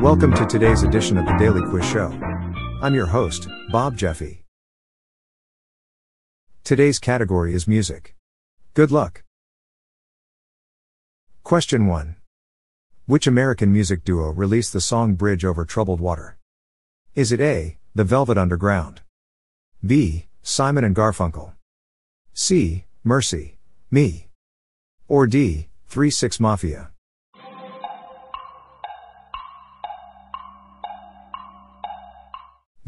Welcome to today's edition of the Daily Quiz Show. I'm your host, Bob Jeffy. Today's category is music. Good luck. Question 1. Which American music duo released the song Bridge Over Troubled Water? Is it A. The Velvet Underground? B. Simon and Garfunkel? C. Mercy, Me? Or D. 3 6 Mafia?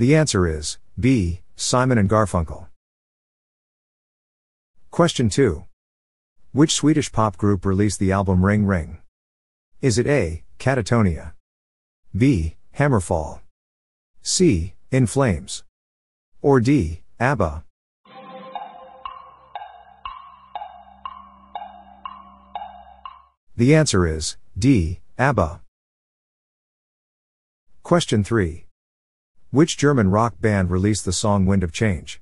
The answer is B. Simon and Garfunkel. Question 2. Which Swedish pop group released the album Ring Ring? Is it A. Katatonia? B. Hammerfall? C. In Flames? Or D. ABBA? The answer is D. ABBA. Question 3. Which German rock band released the song Wind of Change?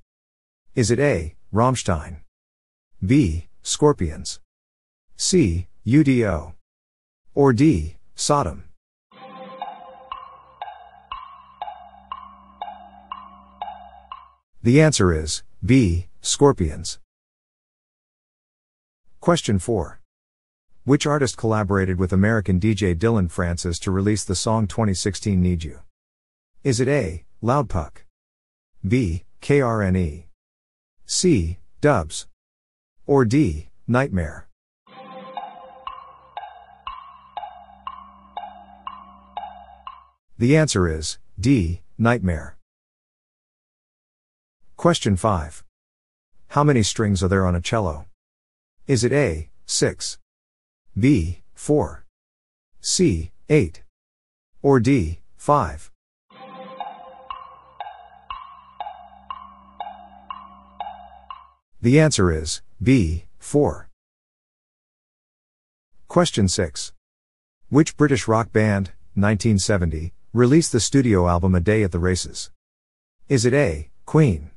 Is it A. Rammstein? B. Scorpions? C. UDO? Or D. Sodom? The answer is B. Scorpions. Question 4. Which artist collaborated with American DJ Dillon Francis to release the song 2016 Need You? Is it A. Loudpvck? B. KRNE? C. Dubs? Or D. NGHTMRE? The answer is D. NGHTMRE. Question 5. How many strings are there on a cello? Is it A. 6? B. 4? C. 8? Or D. 5? The answer is B. 4. Question 6. Which British rock band, 1970, released the studio album A Day at the Races? Is it A. Queen?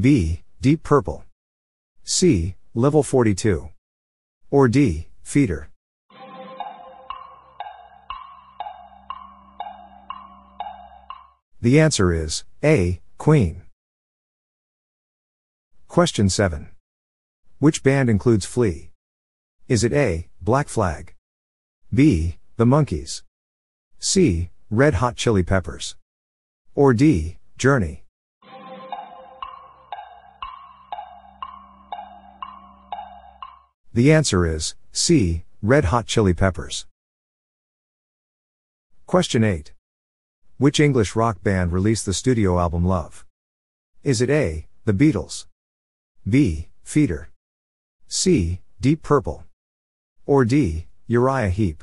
B. Deep Purple? C. Level 42? Or D. Feeder? The answer is A. Queen. Question 7. Which band includes Flea? Is it A. Black Flag? B. The Monkees? C. Red Hot Chili Peppers? Or D. Journey? The answer is C. Red Hot Chili Peppers. Question 8. Which English rock band released the studio album Love? Is it A. The Beatles? B. Feeder. C. Deep Purple. Or D. Uriah Heep.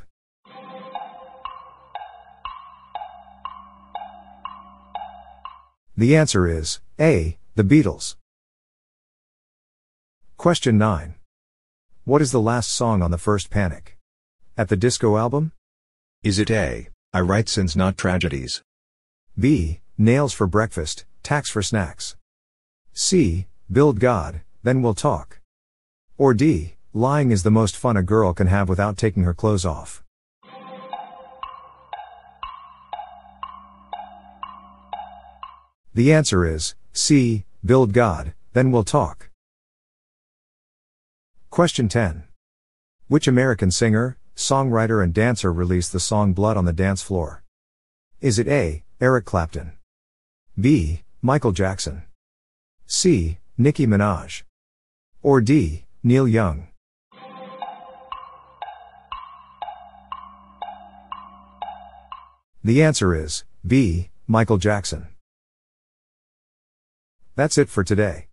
The answer is A. The Beatles. Question 9. What is the last song on the first Panic? At the Disco album? Is it A. I Write Sins Not Tragedies? B. Nails for Breakfast, Tacks for Snacks? C. Build God, then we'll talk. Or D. Lying is the most fun a girl can have without taking her clothes off. The answer is C. Build God, then we'll talk. Question 10. Which American singer, songwriter, and dancer released the song Blood on the Dance Floor? Is it A. Eric Clapton? B. Michael Jackson? C. Nicki Minaj? Or D. Neil Young? The answer is B. Michael Jackson. That's it for today.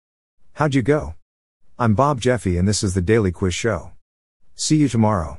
How'd you go? I'm Bob Jeffy and this is the Daily Quiz Show. See you tomorrow.